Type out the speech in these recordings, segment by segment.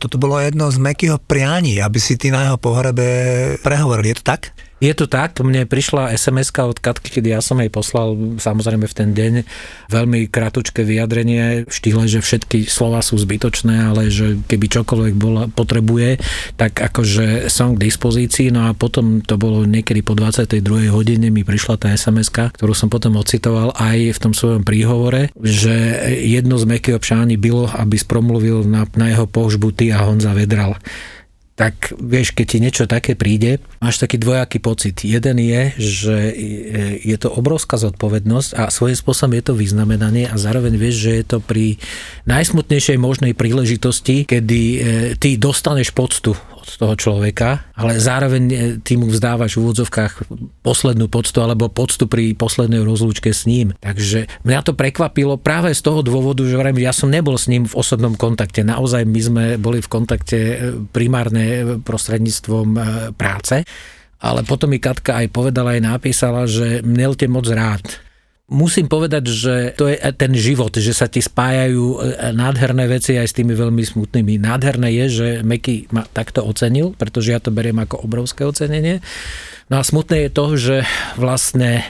Toto bolo jedno z Mekyho prianí, aby si ty na jeho pohrebe prehovoril. Je to tak? Je to tak, mne prišla sms od Katky, kedy ja som jej poslal samozrejme v ten deň veľmi kratučké vyjadrenie v štýle, že všetky slova sú zbytočné, ale že keby čokoľvek bola, potrebuje, tak akože som k dispozícii. No a potom to bolo niekedy po 22. hodine mi prišla tá sms ktorú som potom ocitoval aj v tom svojom príhovore, že jedno z Mekyho pšáni bylo, aby spromluvil na, na jeho pohžbu ty a Honza Vedral tak vieš, keď ti niečo také príde, máš taký dvojaký pocit. Jeden je, že je to obrovská zodpovednosť a svojím spôsobom je to vyznamenanie a zároveň vieš, že je to pri najsmutnejšej možnej príležitosti, kedy e, ty dostaneš poctu toho človeka, ale zároveň e, ty mu vzdávaš v úvodzovkách poslednú poctu alebo poctu pri poslednej rozlúčke s ním. Takže mňa to prekvapilo práve z toho dôvodu, že ja som nebol s ním v osobnom kontakte. Naozaj my sme boli v kontakte e, primárne e, prostredníctvom práce. Ale potom mi Katka aj povedala, aj napísala, že mnelte moc rád musím povedať, že to je ten život, že sa ti spájajú e, nádherné veci aj s tými veľmi smutnými. Nádherné je, že Meky ma takto ocenil, pretože ja to beriem ako obrovské ocenenie. No a smutné je to, že vlastne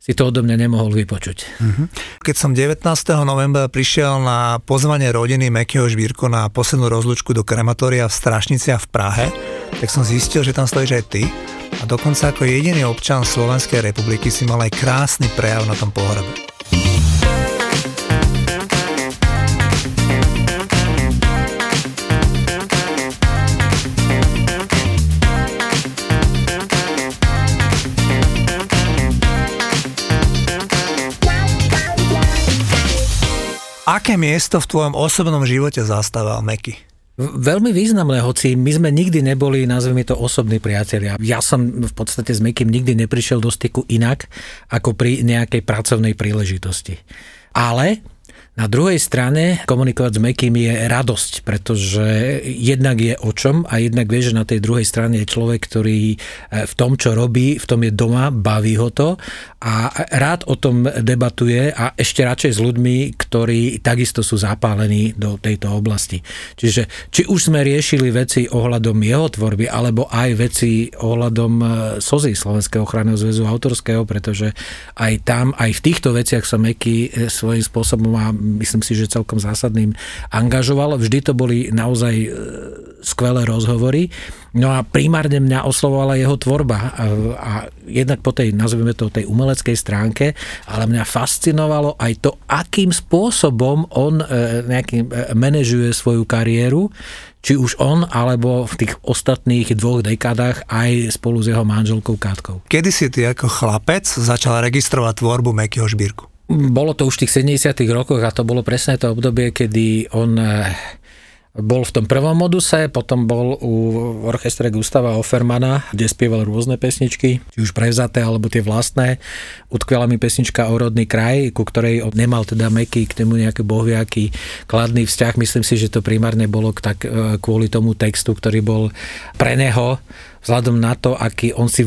si to odo mňa nemohol vypočuť. Mhm. Keď som 19. novembra prišiel na pozvanie rodiny Mekyho Žbírko na poslednú rozlučku do krematória v Strašnicia v Prahe, tak som zistil, že tam stojíš aj ty a dokonca ako jediný občan Slovenskej republiky si mal aj krásny prejav na tom pohrebe. Aké miesto v tvojom osobnom živote zastával Meky? Veľmi významné, hoci my sme nikdy neboli, nazvime to, osobní priatelia. Ja som v podstate s Mekym nikdy neprišiel do styku inak, ako pri nejakej pracovnej príležitosti. Ale na druhej strane komunikovať s Mekým je radosť, pretože jednak je o čom a jednak vie, že na tej druhej strane je človek, ktorý e, v tom, čo robí, v tom je doma, baví ho to a rád o tom debatuje a ešte radšej s ľuďmi, ktorí takisto sú zapálení do tejto oblasti. Čiže či už sme riešili veci ohľadom jeho tvorby, alebo aj veci ohľadom e, SOZY Slovenského ochranného zväzu autorského, pretože aj tam, aj v týchto veciach sa Meky e, svojím spôsobom má myslím si, že celkom zásadným angažoval. Vždy to boli naozaj e, skvelé rozhovory. No a primárne mňa oslovovala jeho tvorba a, a jednak po tej, nazvime to, tej umeleckej stránke, ale mňa fascinovalo aj to, akým spôsobom on e, nejakým e, manažuje svoju kariéru, či už on, alebo v tých ostatných dvoch dekádach aj spolu s jeho manželkou Kátkou. Kedy si ty ako chlapec začal registrovať tvorbu Mekyho Žbírku? Bolo to už v tých 70 rokoch a to bolo presne to obdobie, kedy on eh, bol v tom prvom moduse, potom bol u orchestre Gustava Offermana, kde spieval rôzne pesničky, či už prevzaté alebo tie vlastné. Utkvela mi pesnička o rodný kraj, ku ktorej nemal teda Meky k tomu nejaký bohviaký kladný vzťah. Myslím si, že to primárne bolo tak eh, kvôli tomu textu, ktorý bol pre neho vzhľadom na to, aký on si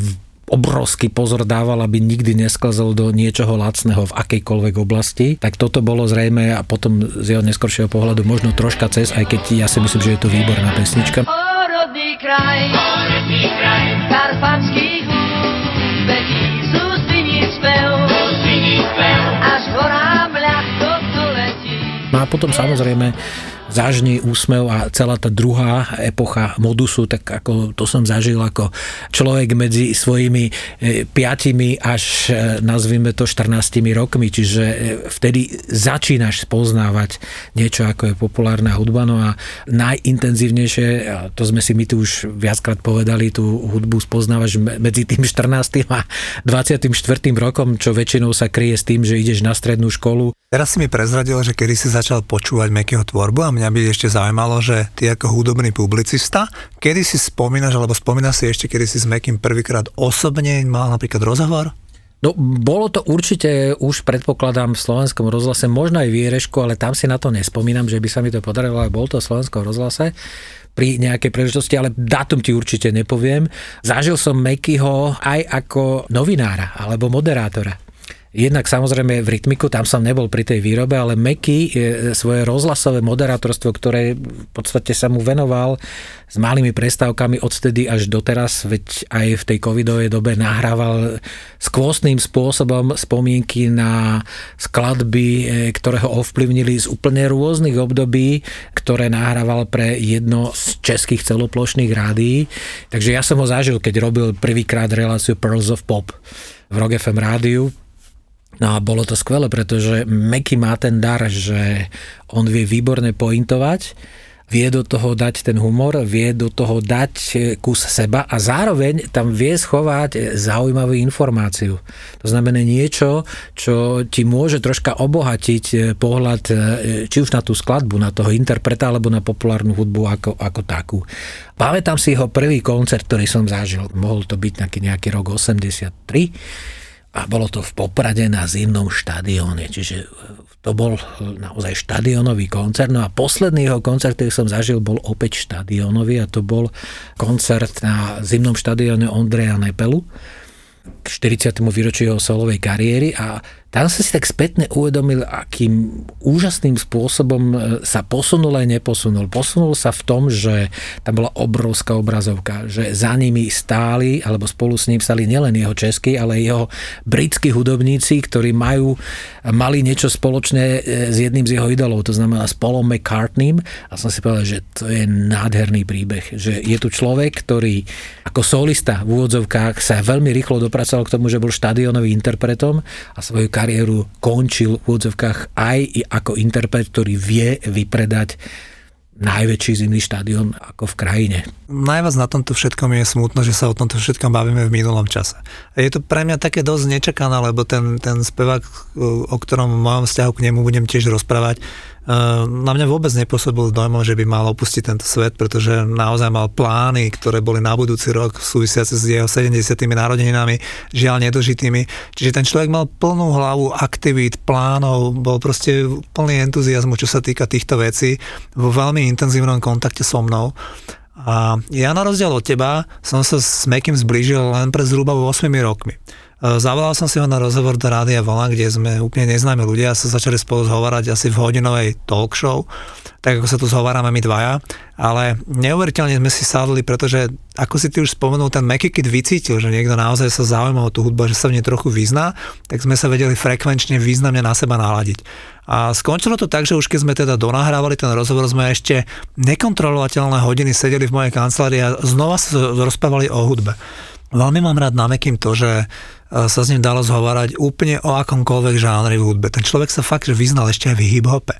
obrovský pozor dával, aby nikdy nesklzol do niečoho lacného v akejkoľvek oblasti, tak toto bolo zrejme a potom z jeho neskoršieho pohľadu možno troška cez, aj keď ja si myslím, že je to výborná pesnička. O rodný kraj, o rodný kraj, karpatských sú spev, spev, až horám ľahko to letí. No a potom samozrejme zažný úsmev a celá tá druhá epocha modusu, tak ako to som zažil ako človek medzi svojimi e, piatimi až e, nazvime to 14 rokmi, čiže e, vtedy začínaš spoznávať niečo ako je populárna hudba, no a najintenzívnejšie, a to sme si my tu už viackrát povedali, tú hudbu spoznávaš medzi tým 14. a 24. rokom, čo väčšinou sa kryje s tým, že ideš na strednú školu. Teraz si mi prezradil, že kedy si začal počúvať Mekyho tvorbu a mňa by ešte zaujímalo, že ty ako hudobný publicista, kedy si spomínaš, alebo spomínaš si ešte, kedy si s Mekým prvýkrát osobne mal napríklad rozhovor? No, bolo to určite už predpokladám v slovenskom rozhlase, možno aj v Ierešku, ale tam si na to nespomínam, že by sa mi to podarilo, ale bol to v slovenskom rozhlase pri nejakej príležitosti, ale dátum ti určite nepoviem. Zažil som Mekyho aj ako novinára alebo moderátora Jednak samozrejme v rytmiku, tam som nebol pri tej výrobe, ale Meky svoje rozhlasové moderátorstvo, ktoré v podstate sa mu venoval s malými prestávkami odtedy až doteraz, veď aj v tej covidovej dobe nahrával skvostným spôsobom spomienky na skladby, e, ktoré ho ovplyvnili z úplne rôznych období, ktoré nahrával pre jedno z českých celoplošných rádií. Takže ja som ho zažil, keď robil prvýkrát reláciu Pearls of Pop v Rock FM rádiu No a bolo to skvelé, pretože Meky má ten dar, že on vie výborne pointovať, vie do toho dať ten humor, vie do toho dať kus seba a zároveň tam vie schovať zaujímavú informáciu. To znamená niečo, čo ti môže troška obohatiť pohľad či už na tú skladbu, na toho interpreta alebo na populárnu hudbu ako, ako takú. Pamätám si jeho prvý koncert, ktorý som zažil. Mohol to byť nejaký, nejaký rok 83 a bolo to v Poprade na zimnom štadióne, čiže to bol naozaj štadionový koncert. No a posledný jeho koncert, ktorý som zažil, bol opäť štadionový a to bol koncert na zimnom štadióne Ondreja Nepelu k 40. výročiu jeho solovej kariéry a tam som si tak spätne uvedomil, akým úžasným spôsobom e, sa posunul aj neposunul. Posunul sa v tom, že tam bola obrovská obrazovka, že za nimi stáli, alebo spolu s ním stali nielen jeho českí, ale aj jeho britskí hudobníci, ktorí majú, mali niečo spoločné e, s jedným z jeho idolov, to znamená s Paulom McCartneym. A som si povedal, že to je nádherný príbeh, že je tu človek, ktorý ako solista v úvodzovkách sa veľmi rýchlo dopracoval k tomu, že bol štadionový interpretom a svoju kariéru končil v úvodzovkách aj ako interpret, ktorý vie vypredať najväčší zimný štadión ako v krajine. Najviac na tomto všetkom je smutno, že sa o tomto všetkom bavíme v minulom čase. Je to pre mňa také dosť nečakané, lebo ten, ten spevák, o ktorom v mojom vzťahu k nemu budem tiež rozprávať, na mňa vôbec nepôsobil dojmom, že by mal opustiť tento svet, pretože naozaj mal plány, ktoré boli na budúci rok súvisiace s jeho 70. narodeninami, žiaľ nedožitými. Čiže ten človek mal plnú hlavu aktivít, plánov, bol proste plný entuziasmu, čo sa týka týchto vecí, vo veľmi intenzívnom kontakte so mnou. A ja na rozdiel od teba som sa s Mekým zblížil len pred zhruba 8 rokmi. E, zavolal som si ho na rozhovor do Rádia Vlna, kde sme úplne neznámi ľudia a sa začali spolu zhovárať asi v hodinovej talk show, tak ako sa tu zhovárame my dvaja, ale neuveriteľne sme si sadli, pretože ako si ty už spomenul, ten Meky, vycítil, že niekto naozaj sa zaujíma o tú hudbu, že sa v nej trochu vyzná, tak sme sa vedeli frekvenčne významne na seba naladiť. A skončilo to tak, že už keď sme teda donahrávali ten rozhovor, sme ešte nekontrolovateľné hodiny sedeli v mojej kancelárii a znova sa rozprávali o hudbe. Veľmi mám rád na to, že sa s ním dalo zhovárať úplne o akomkoľvek žánri v hudbe. Ten človek sa fakt, že vyznal ešte aj v hip-hope.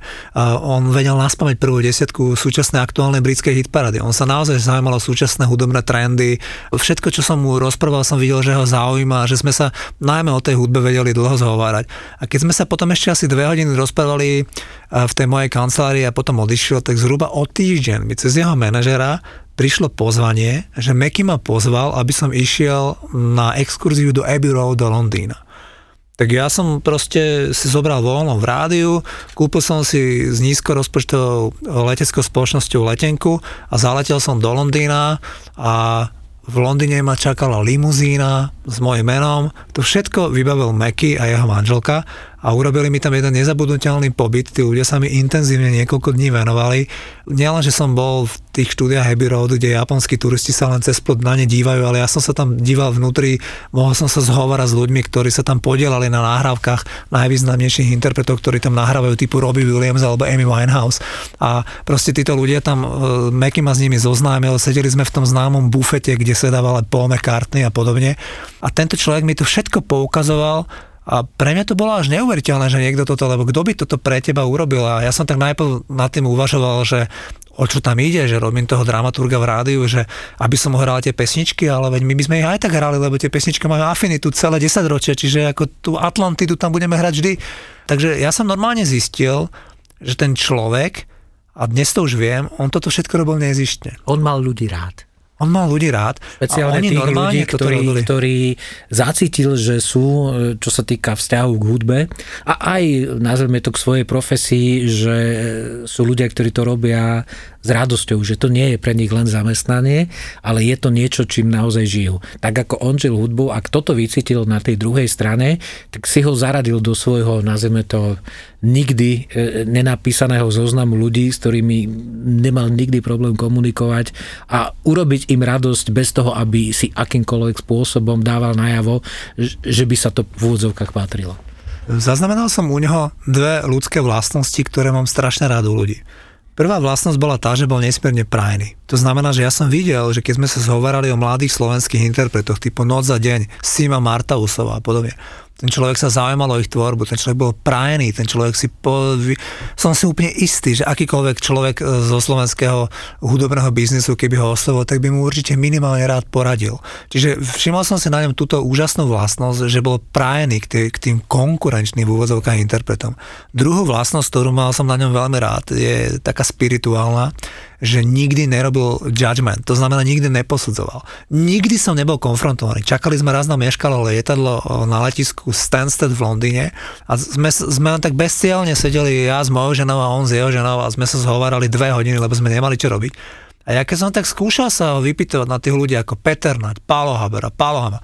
On vedel naspamať prvú desiatku súčasnej aktuálnej britskej hitparady. On sa naozaj zaujímal o súčasné hudobné trendy. Všetko, čo som mu rozprával, som videl, že ho zaujíma, že sme sa najmä o tej hudbe vedeli dlho zhovárať. A keď sme sa potom ešte asi dve hodiny rozprávali v tej mojej kancelárii a potom odišiel, tak zhruba o týždeň mi cez jeho manažera prišlo pozvanie, že Meky ma pozval, aby som išiel na exkurziu do Abbey Road do Londýna. Tak ja som proste si zobral voľno v rádiu, kúpil som si s nízko rozpočtovou leteckou spoločnosťou letenku a zaletel som do Londýna a v Londýne ma čakala limuzína s mojim menom. To všetko vybavil Meky a jeho manželka a urobili mi tam jeden nezabudnutelný pobyt. Tí ľudia sa mi intenzívne niekoľko dní venovali. Nielen, že som bol v tých štúdiách Abbey Road, kde japonskí turisti sa len cez plot na ne dívajú, ale ja som sa tam díval vnútri, mohol som sa zhovárať s ľuďmi, ktorí sa tam podielali na nahrávkach najvýznamnejších interpretov, ktorí tam nahrávajú typu Robbie Williams alebo Amy Winehouse. A proste títo ľudia tam, e, Meky ma s nimi zoznámil, sedeli sme v tom známom bufete, kde sedával Paul McCartney a podobne. A tento človek mi to všetko poukazoval, a pre mňa to bolo až neuveriteľné, že niekto toto, lebo kto by toto pre teba urobil? A ja som tak najprv nad tým uvažoval, že o čo tam ide, že robím toho dramaturga v rádiu, že aby som hral tie pesničky, ale veď my by sme ich aj tak hrali, lebo tie pesničky majú afinitu celé 10 ročia, čiže ako tú Atlantidu tam budeme hrať vždy. Takže ja som normálne zistil, že ten človek, a dnes to už viem, on toto všetko robil nezištne. On mal ľudí rád. On mal ľudí rád. Špeciálne tých ľudí, ktorí, ktorí zacítil, že sú, čo sa týka vzťahu k hudbe a aj, nazveme to k svojej profesii, že sú ľudia, ktorí to robia s radosťou, že to nie je pre nich len zamestnanie, ale je to niečo, čím naozaj žijú. Tak ako on žil hudbu, ak toto vycítil na tej druhej strane, tak si ho zaradil do svojho, nazveme to, nikdy e, nenapísaného zoznamu ľudí, s ktorými nemal nikdy problém komunikovať a urobiť im radosť bez toho, aby si akýmkoľvek spôsobom dával najavo, že by sa to v úvodzovkách patrilo. Zaznamenal som u neho dve ľudské vlastnosti, ktoré mám strašne rád u ľudí. Prvá vlastnosť bola tá, že bol nesmierne prajný. To znamená, že ja som videl, že keď sme sa zhovárali o mladých slovenských interpretoch typu Noc za deň, Sima Martausová a podobne, ten človek sa zaujímal o ich tvorbu, ten človek bol prajený, ten človek si po... Som si úplne istý, že akýkoľvek človek e, zo slovenského hudobného biznisu, keby ho oslovil, tak by mu určite minimálne rád poradil. Čiže všimol som si na ňom túto úžasnú vlastnosť, že bol prajený k, tý, k tým konkurenčným v úvodzovkách interpretom. Druhú vlastnosť, ktorú mal som na ňom veľmi rád, je taká spirituálna, že nikdy nerobil judgment, to znamená nikdy neposudzoval. Nikdy som nebol konfrontovaný. Čakali sme raz na meškalo lietadlo na letisku Stansted v Londýne a sme, sme len tak bezcielne sedeli ja s mojou ženou a on s jeho ženou a sme sa zhovárali dve hodiny, lebo sme nemali čo robiť. A ja keď som tak skúšal sa vypytovať na tých ľudí ako Peter Naď, Pálo Haber a Pálo Haber,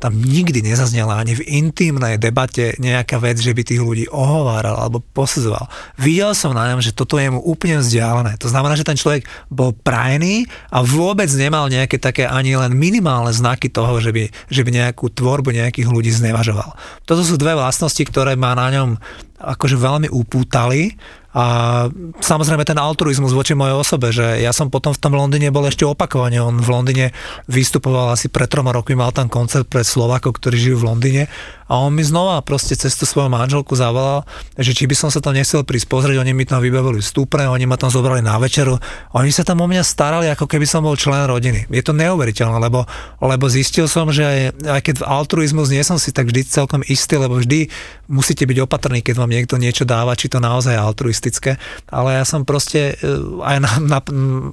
tam nikdy nezaznela ani v intimnej debate nejaká vec, že by tých ľudí ohováral alebo posudzoval. Videl som na ňom, že toto je mu úplne vzdialené. To znamená, že ten človek bol prajený a vôbec nemal nejaké také ani len minimálne znaky toho, že by, že by nejakú tvorbu nejakých ľudí znevažoval. Toto sú dve vlastnosti, ktoré má na ňom akože veľmi upútali a samozrejme ten altruizmus voči mojej osobe, že ja som potom v tom Londýne bol ešte opakovane. On v Londýne vystupoval asi pred troma rokmi, mal tam koncert pre Slovákov, ktorí žijú v Londýne a on mi znova proste cez tú svoju manželku zavolal, že či by som sa tam nechcel prísť pozrieť, oni mi tam vybavili vstupné, oni ma tam zobrali na večeru, oni sa tam o mňa starali, ako keby som bol člen rodiny. Je to neuveriteľné, lebo, lebo zistil som, že aj, aj keď altruizmus nie som si tak vždy celkom istý, lebo vždy musíte byť opatrní, keď vám niekto niečo dáva, či to naozaj je altruistické, ale ja som proste e, aj na, na,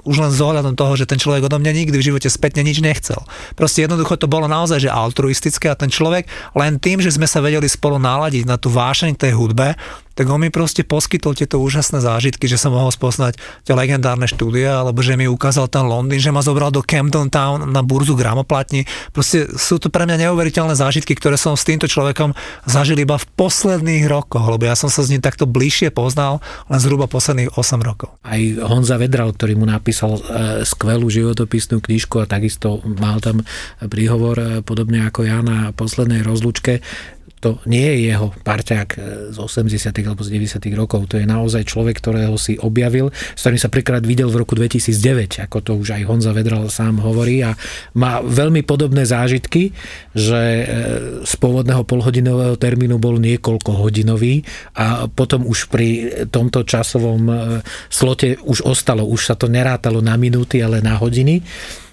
už len z ohľadom toho, že ten človek odo mňa nikdy v živote spätne nič nechcel. Proste jednoducho to bolo naozaj, že altruistické a ten človek len tým, že sme sa vedeli spolu naladiť na tú vášeň tej hudbe, tak on mi proste poskytol tieto úžasné zážitky, že som mohol spoznať tie legendárne štúdia, alebo že mi ukázal ten Londýn, že ma zobral do Camden Town na burzu gramoplatní. Proste sú to pre mňa neuveriteľné zážitky, ktoré som s týmto človekom zažil iba v posledných rokoch, lebo ja som sa s ním takto bližšie poznal len zhruba posledných 8 rokov. Aj Honza Vedral, ktorý mu napísal e, skvelú životopisnú knižku a takisto mal tam príhovor e, podobne ako ja na poslednej rozlučke, to nie je jeho parťák e, z 80. alebo z 90. rokov. To je naozaj človek, ktorého si objavil, s ktorým sa prekrát videl v roku 2009, ako to už aj Honza Vedral sám hovorí a má veľmi podobné zážitky, že e, z pôvodného polhodinového termínu bol niekoľko hodinový a potom už pri tomto časovom e, slote už ostalo, už sa to nerátalo na minúty, ale na hodiny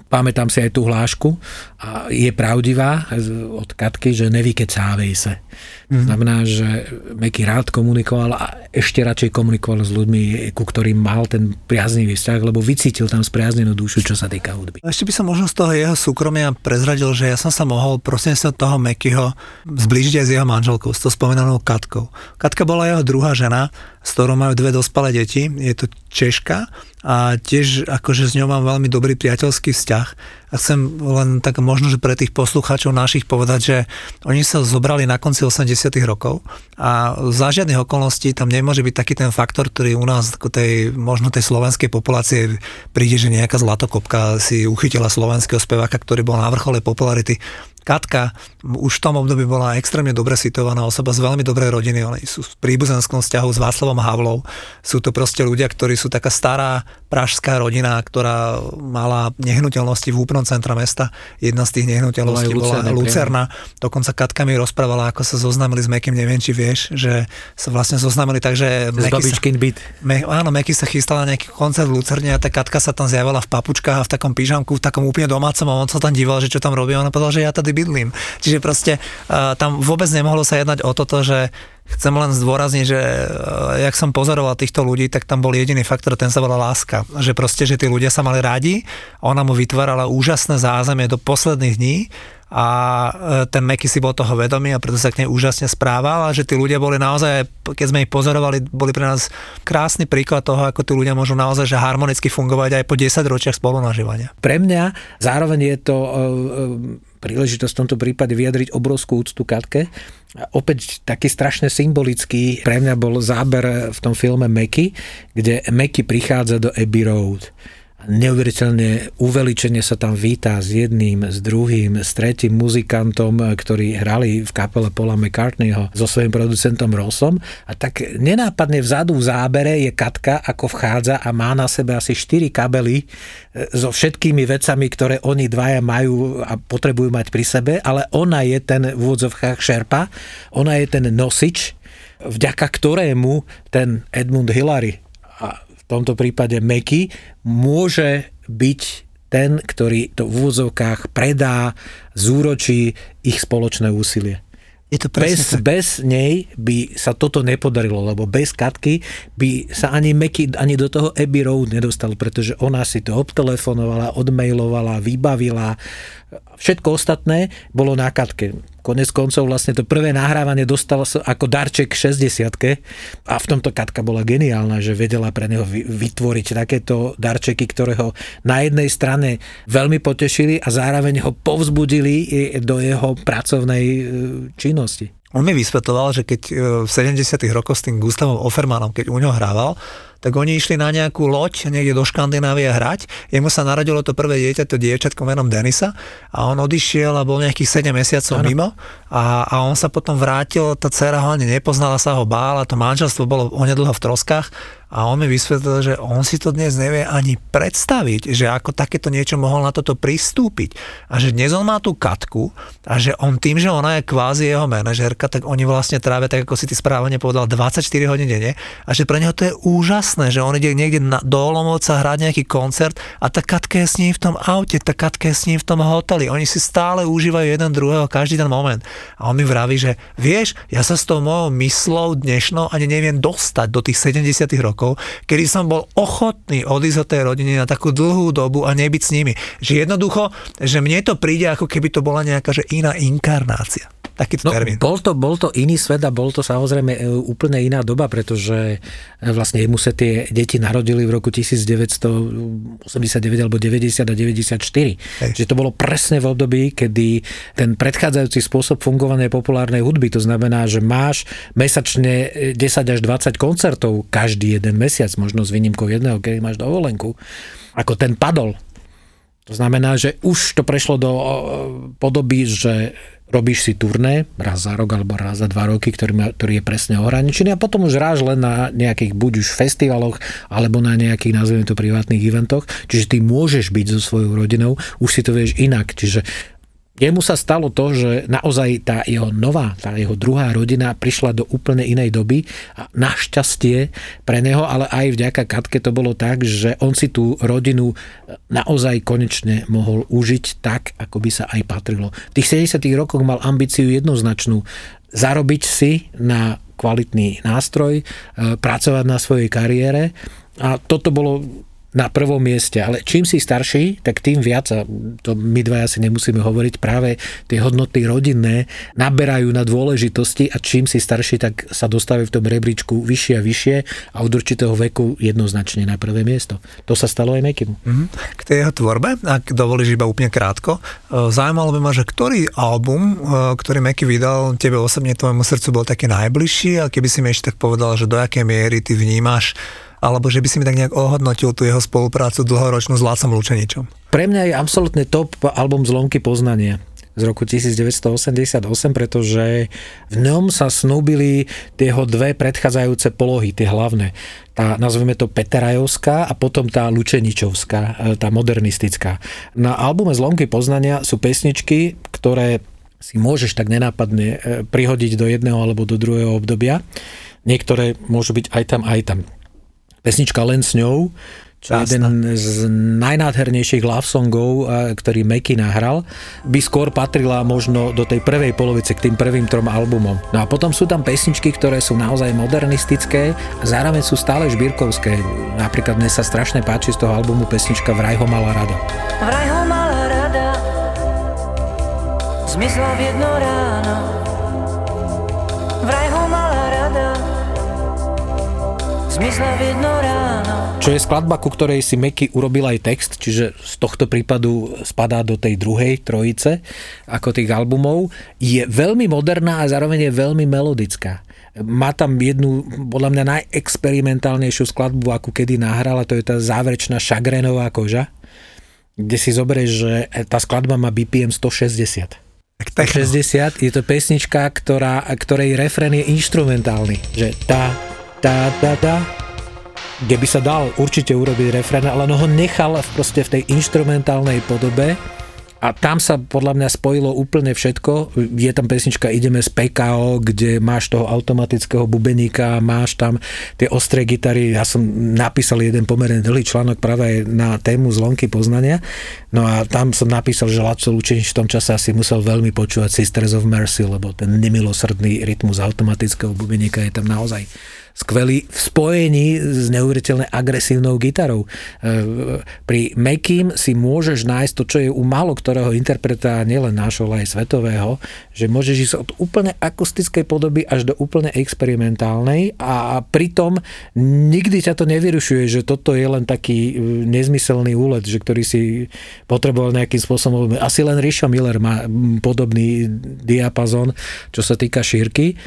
pamätám si aj tú hlášku a je pravdivá od Katky, že nevykecávej sa. Mm. Znamená, že Meky rád komunikoval a ešte radšej komunikoval s ľuďmi, ku ktorým mal ten priaznivý vzťah, lebo vycítil tam spriaznenú dušu, čo sa týka hudby. Ešte by som možno z toho jeho súkromia prezradil, že ja som sa mohol prosím sa toho Mekyho zblížiť aj s jeho manželkou, s to spomínanou Katkou. Katka bola jeho druhá žena, s ktorou majú dve dospelé deti. Je to Češka a tiež akože s ňou mám veľmi dobrý priateľský vzťah. A chcem len tak možno, že pre tých poslucháčov našich povedať, že oni sa zobrali na konci 80 rokov a za žiadnych okolností tam nemôže byť taký ten faktor, ktorý u nás tej, možno tej slovenskej populácie príde, že nejaká zlatokopka si uchytila slovenského speváka, ktorý bol na vrchole popularity Katka už v tom období bola extrémne dobre situovaná osoba z veľmi dobrej rodiny, oni sú v príbuzenskom vzťahu s Václavom Havlou. Sú to proste ľudia, ktorí sú taká stará pražská rodina, ktorá mala nehnuteľnosti v úplnom centra mesta. Jedna z tých nehnuteľností bola Lucerna. Lucerna. Dokonca Katka mi rozprávala, ako sa zoznámili s Mekým, neviem, či vieš, že sa vlastne zoznámili tak, že Meky sa, byt. Me, áno, Meky sa chystala na nejaký koncert v Lucerne a tá Katka sa tam zjavila v papučkách a v takom pyžamku, v takom úplne domácom a on sa tam díval, že čo tam robí. Ona povedala, že ja tady bydlím. Čiže proste uh, tam vôbec nemohlo sa jednať o toto, že chcem len zdôrazniť, že uh, jak som pozoroval týchto ľudí, tak tam bol jediný faktor, ten sa volá láska. Že proste, že tí ľudia sa mali radi, ona mu vytvárala úžasné zázemie do posledných dní a e, ten Meky si bol toho vedomý a preto sa k nej úžasne správal a že tí ľudia boli naozaj, keď sme ich pozorovali, boli pre nás krásny príklad toho, ako tí ľudia môžu naozaj že harmonicky fungovať aj po 10 ročiach spolunažívania. Pre mňa zároveň je to uh, príležitosť v tomto prípade vyjadriť obrovskú úctu Katke. Opäť taký strašne symbolický pre mňa bol záber v tom filme Meky, kde Meky prichádza do Abbey Road neuveriteľne uveličenie sa tam vítá s jedným, s druhým, s tretím muzikantom, ktorí hrali v kapele Paula McCartneyho so svojím producentom Rossom. A tak nenápadne vzadu v zábere je Katka, ako vchádza a má na sebe asi 4 kabely e, so všetkými vecami, ktoré oni dvaja majú a potrebujú mať pri sebe, ale ona je ten v úvodzovkách šerpa, ona je ten nosič, vďaka ktorému ten Edmund Hillary a v tomto prípade Meky, môže byť ten, ktorý to v úvodzovkách predá, zúročí ich spoločné úsilie. Je to bez, bez nej by sa toto nepodarilo, lebo bez Katky by sa ani Meky, ani do toho Abbey Road nedostal, pretože ona si to obtelefonovala, odmailovala, vybavila. Všetko ostatné bolo na Katke konec koncov vlastne to prvé nahrávanie dostal ako darček 60 a v tomto Katka bola geniálna, že vedela pre neho vytvoriť takéto darčeky, ktoré ho na jednej strane veľmi potešili a zároveň ho povzbudili do jeho pracovnej e, činnosti. On mi vysvetoval, že keď e, v 70. rokoch s tým Gustavom Offermanom, keď u ňoho hrával, tak oni išli na nejakú loď niekde do Škandinávie hrať. Jemu sa narodilo to prvé dieťa, to dievčatko menom Denisa a on odišiel a bol nejakých 7 mesiacov ano. mimo a, a on sa potom vrátil, tá dcera ho ani nepoznala, sa ho bála, to manželstvo bolo onedlho v troskách a on mi vysvetlil, že on si to dnes nevie ani predstaviť, že ako takéto niečo mohol na toto pristúpiť. A že dnes on má tú katku a že on tým, že ona je kvázi jeho manažerka, tak oni vlastne trávia, tak ako si ty správne povedal, 24 hodín denne a že pre neho to je úžasné, že on ide niekde na, do Olomovca hrať nejaký koncert a tá katka je s ním v tom aute, tá katka je s ním v tom hoteli. Oni si stále užívajú jeden druhého každý ten moment. A on mi vraví, že vieš, ja sa s tou mojou myslou dnešnou ani neviem dostať do tých 70 rokov rokov, kedy som bol ochotný odísť od tej rodiny na takú dlhú dobu a nebyť s nimi. Že jednoducho, že mne to príde ako keby to bola nejaká že iná inkarnácia takýto no, termín. Bol to, bol to iný svet a bol to samozrejme e, úplne iná doba, pretože e, vlastne mu sa tie deti narodili v roku 1989 alebo 90 a 94. Hej. Čiže to bolo presne v období, kedy ten predchádzajúci spôsob fungovania populárnej hudby, to znamená, že máš mesačne 10 až 20 koncertov každý jeden mesiac, možno s výnimkou jedného, keď máš dovolenku, ako ten padol. To znamená, že už to prešlo do podoby, že robíš si turné raz za rok alebo raz za dva roky, ktorý, má, ktorý je presne ohraničený a potom už ráž len na nejakých buď už festivaloch alebo na nejakých, nazvime to, privátnych eventoch. Čiže ty môžeš byť so svojou rodinou, už si to vieš inak. Čiže jemu sa stalo to, že naozaj tá jeho nová, tá jeho druhá rodina prišla do úplne inej doby a našťastie pre neho, ale aj vďaka Katke to bolo tak, že on si tú rodinu naozaj konečne mohol užiť tak, ako by sa aj patrilo. V tých 70 rokoch mal ambíciu jednoznačnú zarobiť si na kvalitný nástroj, e, pracovať na svojej kariére a toto bolo na prvom mieste. Ale čím si starší, tak tým viac, a to my dva asi nemusíme hovoriť, práve tie hodnoty rodinné naberajú na dôležitosti a čím si starší, tak sa dostávajú v tom rebríčku vyššie a vyššie a od určitého veku jednoznačne na prvé miesto. To sa stalo aj Mekimu. Mm-hmm. K tej jeho tvorbe, ak dovolíš iba úplne krátko, e, zaujímalo by ma, že ktorý album, e, ktorý Meky vydal, tebe osobne tvojmu srdcu bol taký najbližší a keby si mi ešte tak povedal, že do akej miery ty vnímaš alebo že by si mi tak nejak ohodnotil tú jeho spoluprácu dlhoročnú s Lácom Lučeničom? Pre mňa je absolútne top album Zlomky poznania z roku 1988, pretože v ňom sa snúbili tie jeho dve predchádzajúce polohy, tie hlavné. Tá, nazveme to Peterajovská a potom tá Lučeničovská, e, tá modernistická. Na albume Zlomky poznania sú pesničky, ktoré si môžeš tak nenápadne e, prihodiť do jedného alebo do druhého obdobia. Niektoré môžu byť aj tam, aj tam pesnička Len s ňou, čo je jeden z najnádhernejších love songov, ktorý Meky nahral, by skôr patrila možno do tej prvej polovice, k tým prvým trom albumom. No a potom sú tam pesničky, ktoré sú naozaj modernistické a zároveň sú stále žbírkovské. Napríklad mne sa strašne páči z toho albumu pesnička Vraj ho mala rada. Vraj ho mala rada, zmizla v jedno ráno. Čo je skladba, ku ktorej si Meky urobil aj text, čiže z tohto prípadu spadá do tej druhej trojice ako tých albumov, je veľmi moderná a zároveň je veľmi melodická. Má tam jednu, podľa mňa najexperimentálnejšiu skladbu, akú kedy nahrala, to je tá záverečná šagrenová koža, kde si zoberieš, že tá skladba má BPM 160. 160 je to pesnička, ktorá, ktorej refren je instrumentálny, že tá, tá, tá, tá, kde by sa dal určite urobiť refren, ale no ho nechal proste v tej instrumentálnej podobe a tam sa podľa mňa spojilo úplne všetko. Je tam pesnička Ideme z PKO, kde máš toho automatického bubeníka, máš tam tie ostré gitary. Ja som napísal jeden pomerne dlhý článok práve na tému zlomky poznania. No a tam som napísal, že Laco Lučenič v tom čase asi musel veľmi počúvať Sisters of Mercy, lebo ten nemilosrdný rytmus automatického bubeníka je tam naozaj skvelý v spojení s neuveriteľne agresívnou gitarou. E, pri Mekim si môžeš nájsť to, čo je u málo ktorého interpreta, nielen nášho, ale aj svetového, že môžeš ísť od úplne akustickej podoby až do úplne experimentálnej a pritom nikdy ťa to nevyrušuje, že toto je len taký e, nezmyselný úlet, že ktorý si potreboval nejakým spôsobom. Asi len Risha Miller má podobný diapazon, čo sa týka šírky.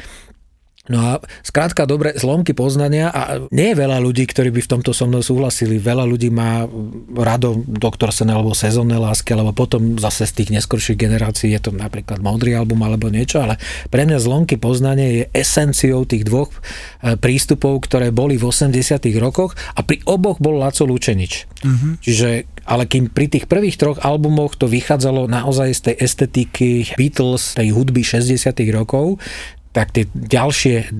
No a skrátka dobre, zlomky poznania a nie je veľa ľudí, ktorí by v tomto so mnou súhlasili. Veľa ľudí má rado doktor Sen alebo sezónne lásky, alebo potom zase z tých neskorších generácií je to napríklad modrý album alebo niečo, ale pre mňa zlomky poznania je esenciou tých dvoch e, prístupov, ktoré boli v 80 rokoch a pri oboch bol Laco Lučenič. Mm-hmm. Čiže ale kým pri tých prvých troch albumoch to vychádzalo naozaj z tej estetiky Beatles, tej hudby 60 rokov, tak tie ďalšie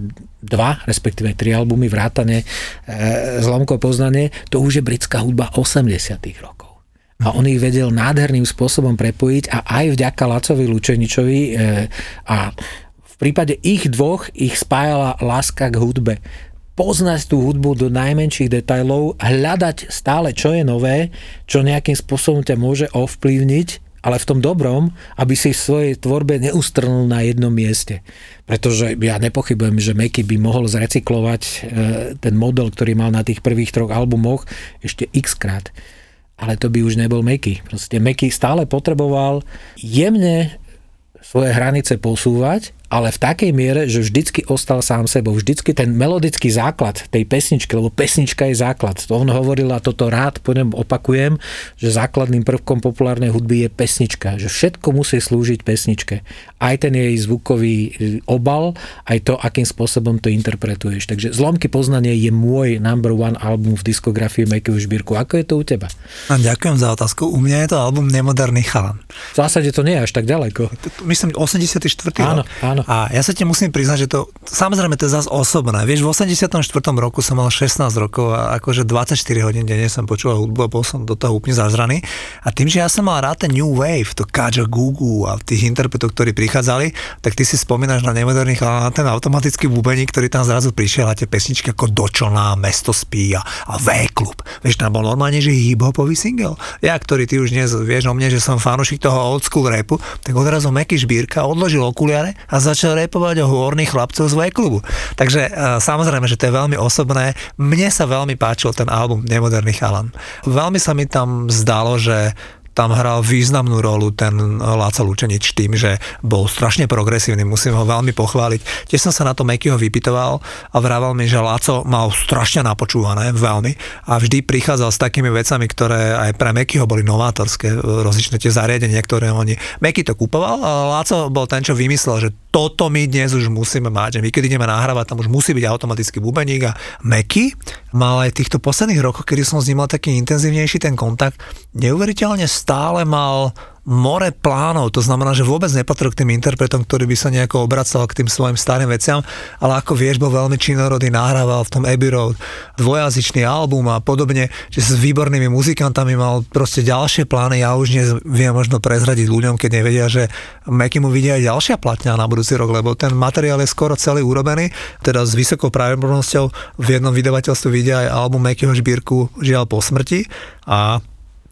dva, respektíve tri albumy vrátane e, Zlomko poznanie, to už je britská hudba 80 rokov. A on ich vedel nádherným spôsobom prepojiť a aj vďaka Lacovi Lučeničovi e, a v prípade ich dvoch ich spájala láska k hudbe poznať tú hudbu do najmenších detajlov, hľadať stále, čo je nové, čo nejakým spôsobom ťa môže ovplyvniť ale v tom dobrom, aby si svojej tvorbe neustrnul na jednom mieste. Pretože ja nepochybujem, že Meky by mohol zrecyklovať e, ten model, ktorý mal na tých prvých troch albumoch ešte x krát. Ale to by už nebol Meky. Proste Meky stále potreboval jemne svoje hranice posúvať ale v takej miere, že vždycky ostal sám sebou. Vždycky ten melodický základ tej pesničky, lebo pesnička je základ. To on hovoril a toto rád po opakujem, že základným prvkom populárnej hudby je pesnička. Že všetko musí slúžiť pesničke. Aj ten jej zvukový e, obal, aj to, akým spôsobom to interpretuješ. Takže Zlomky poznanie je môj number one album v diskografii Mekyho Žbírku. Ako je to u teba? A ďakujem za otázku. U mňa je to album Nemoderný chalan. V zásade to nie je až tak ďaleko. Myslím, 84. Áno, áno. Áno. A ja sa ti musím priznať, že to, samozrejme to je zase osobné. Vieš, v 84. roku som mal 16 rokov a akože 24 hodín denne som počúval hudbu a bol som do toho úplne zazraný. A tým, že ja som mal rád ten New Wave, to Kaja Gugu a tých interpretov, ktorí prichádzali, tak ty si spomínaš na nemoderných, ale na ten automatický bubeník, ktorý tam zrazu prišiel a tie pesničky ako Dočlná, Mesto spí a, a V-klub. Vieš, tam bol normálne, že hip-hopový single. Ja, ktorý ty už dnes vieš o mne, že som fanúšik toho old school rapu, tak odrazu Meky Šbírka odložil okuliare a začal repovať o horných chlapcov z V-klubu. Takže e, samozrejme, že to je veľmi osobné. Mne sa veľmi páčil ten album Nemoderný chalan. Veľmi sa mi tam zdalo, že tam hral významnú rolu ten Láca Lučenič tým, že bol strašne progresívny, musím ho veľmi pochváliť. Tiež som sa na to Mekyho vypitoval a vrával mi, že Láco mal strašne napočúvané, veľmi. A vždy prichádzal s takými vecami, ktoré aj pre Mekyho boli novátorské, rozličné tie zariadenia, ktoré oni... Meky to kupoval a Láco bol ten, čo vymyslel, že toto my dnes už musíme mať, že my keď ideme nahrávať, tam už musí byť automatický bubeník. A Meky mal aj týchto posledných rokoch, kedy som s ním mal taký intenzívnejší ten kontakt, neuveriteľne stále mal more plánov, to znamená, že vôbec nepatril k tým interpretom, ktorý by sa nejako obracal k tým svojim starým veciam, ale ako vieš, bol veľmi činorodý, nahrával v tom Abbey Road dvojazyčný album a podobne, že s výbornými muzikantami mal proste ďalšie plány, ja už neviem možno prezradiť ľuďom, keď nevedia, že Meky mu vidia aj ďalšia platňa na budúci rok, lebo ten materiál je skoro celý urobený, teda s vysokou pravdepodobnosťou v jednom vydavateľstve vidia aj album Mekyho Žbírku Žiaľ po smrti. A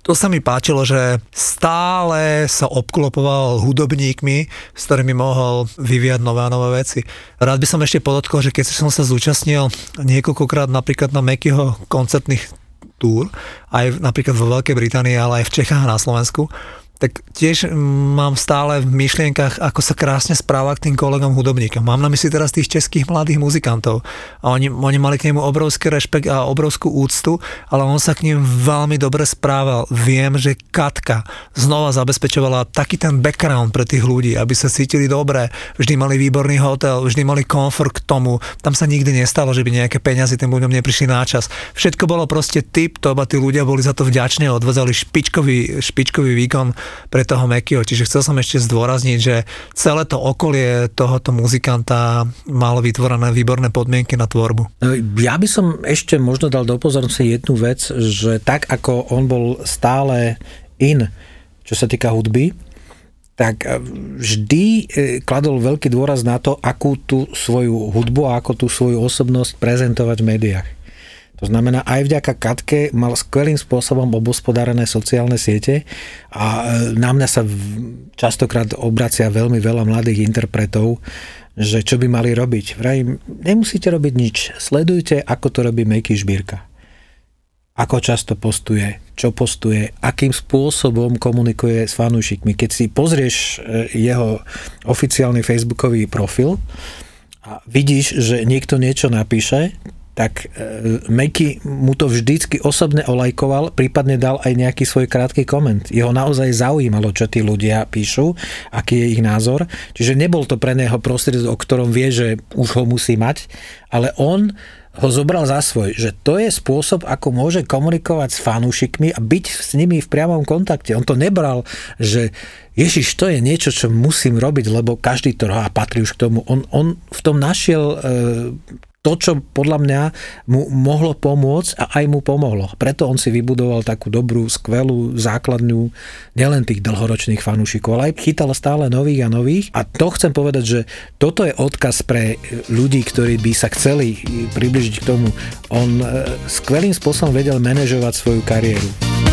to sa mi páčilo, že stále sa obklopoval hudobníkmi, s ktorými mohol vyvíjať nové a nové veci. Rád by som ešte podotkol, že keď som sa zúčastnil niekoľkokrát napríklad na Mekyho koncertných túr, aj napríklad vo Veľkej Británii, ale aj v Čechách a na Slovensku, tak tiež mám stále v myšlienkach, ako sa krásne správa k tým kolegom hudobníkom. Mám na mysli teraz tých českých mladých muzikantov. A oni, oni mali k nemu obrovský rešpekt a obrovskú úctu, ale on sa k ním veľmi dobre správal. Viem, že Katka znova zabezpečovala taký ten background pre tých ľudí, aby sa cítili dobre, vždy mali výborný hotel, vždy mali komfort k tomu. Tam sa nikdy nestalo, že by nejaké peniaze tým ľuďom neprišli na čas. Všetko bolo proste tip top a tí ľudia boli za to vďační a špičkový, špičkový výkon pre toho Mekyho. Čiže chcel som ešte zdôrazniť, že celé to okolie tohoto muzikanta malo vytvorené výborné podmienky na tvorbu. No, ja by som ešte možno dal do pozornosti jednu vec, že tak ako on bol stále in, čo sa týka hudby, tak e, vždy e, kladol veľký dôraz na to, akú tú svoju hudbu a ako tú svoju osobnosť prezentovať v médiách. To znamená, aj vďaka Katke mal skvelým spôsobom obospodárené sociálne siete a e, na mňa sa častokrát obracia veľmi veľa mladých interpretov, že čo by mali robiť. Vraj, nemusíte robiť nič. Sledujte, ako to robí Meky Žbírka. Ako často postuje, čo postuje, akým spôsobom komunikuje s fanúšikmi. Keď si pozrieš e, jeho oficiálny facebookový profil, a vidíš, že niekto niečo napíše, tak e, Meky mu to vždycky osobne olajkoval, prípadne dal aj nejaký svoj krátky koment. Jeho naozaj zaujímalo, čo tí ľudia píšu, aký je ich názor. Čiže nebol to pre neho prostriedok, o ktorom vie, že už ho musí mať, ale on ho zobral za svoj, že to je spôsob, ako môže komunikovať s fanúšikmi a byť s nimi v priamom kontakte. On to nebral, že Ježiš, to je niečo, čo musím robiť, lebo každý to a patrí už k tomu. On, on v tom našiel e, to, čo podľa mňa mu mohlo pomôcť a aj mu pomohlo. Preto on si vybudoval takú dobrú, skvelú základňu nielen tých dlhoročných fanúšikov, ale aj chytal stále nových a nových. A to chcem povedať, že toto je odkaz pre ľudí, ktorí by sa chceli približiť k tomu. On e, skvelým spôsobom vedel manažovať svoju kariéru.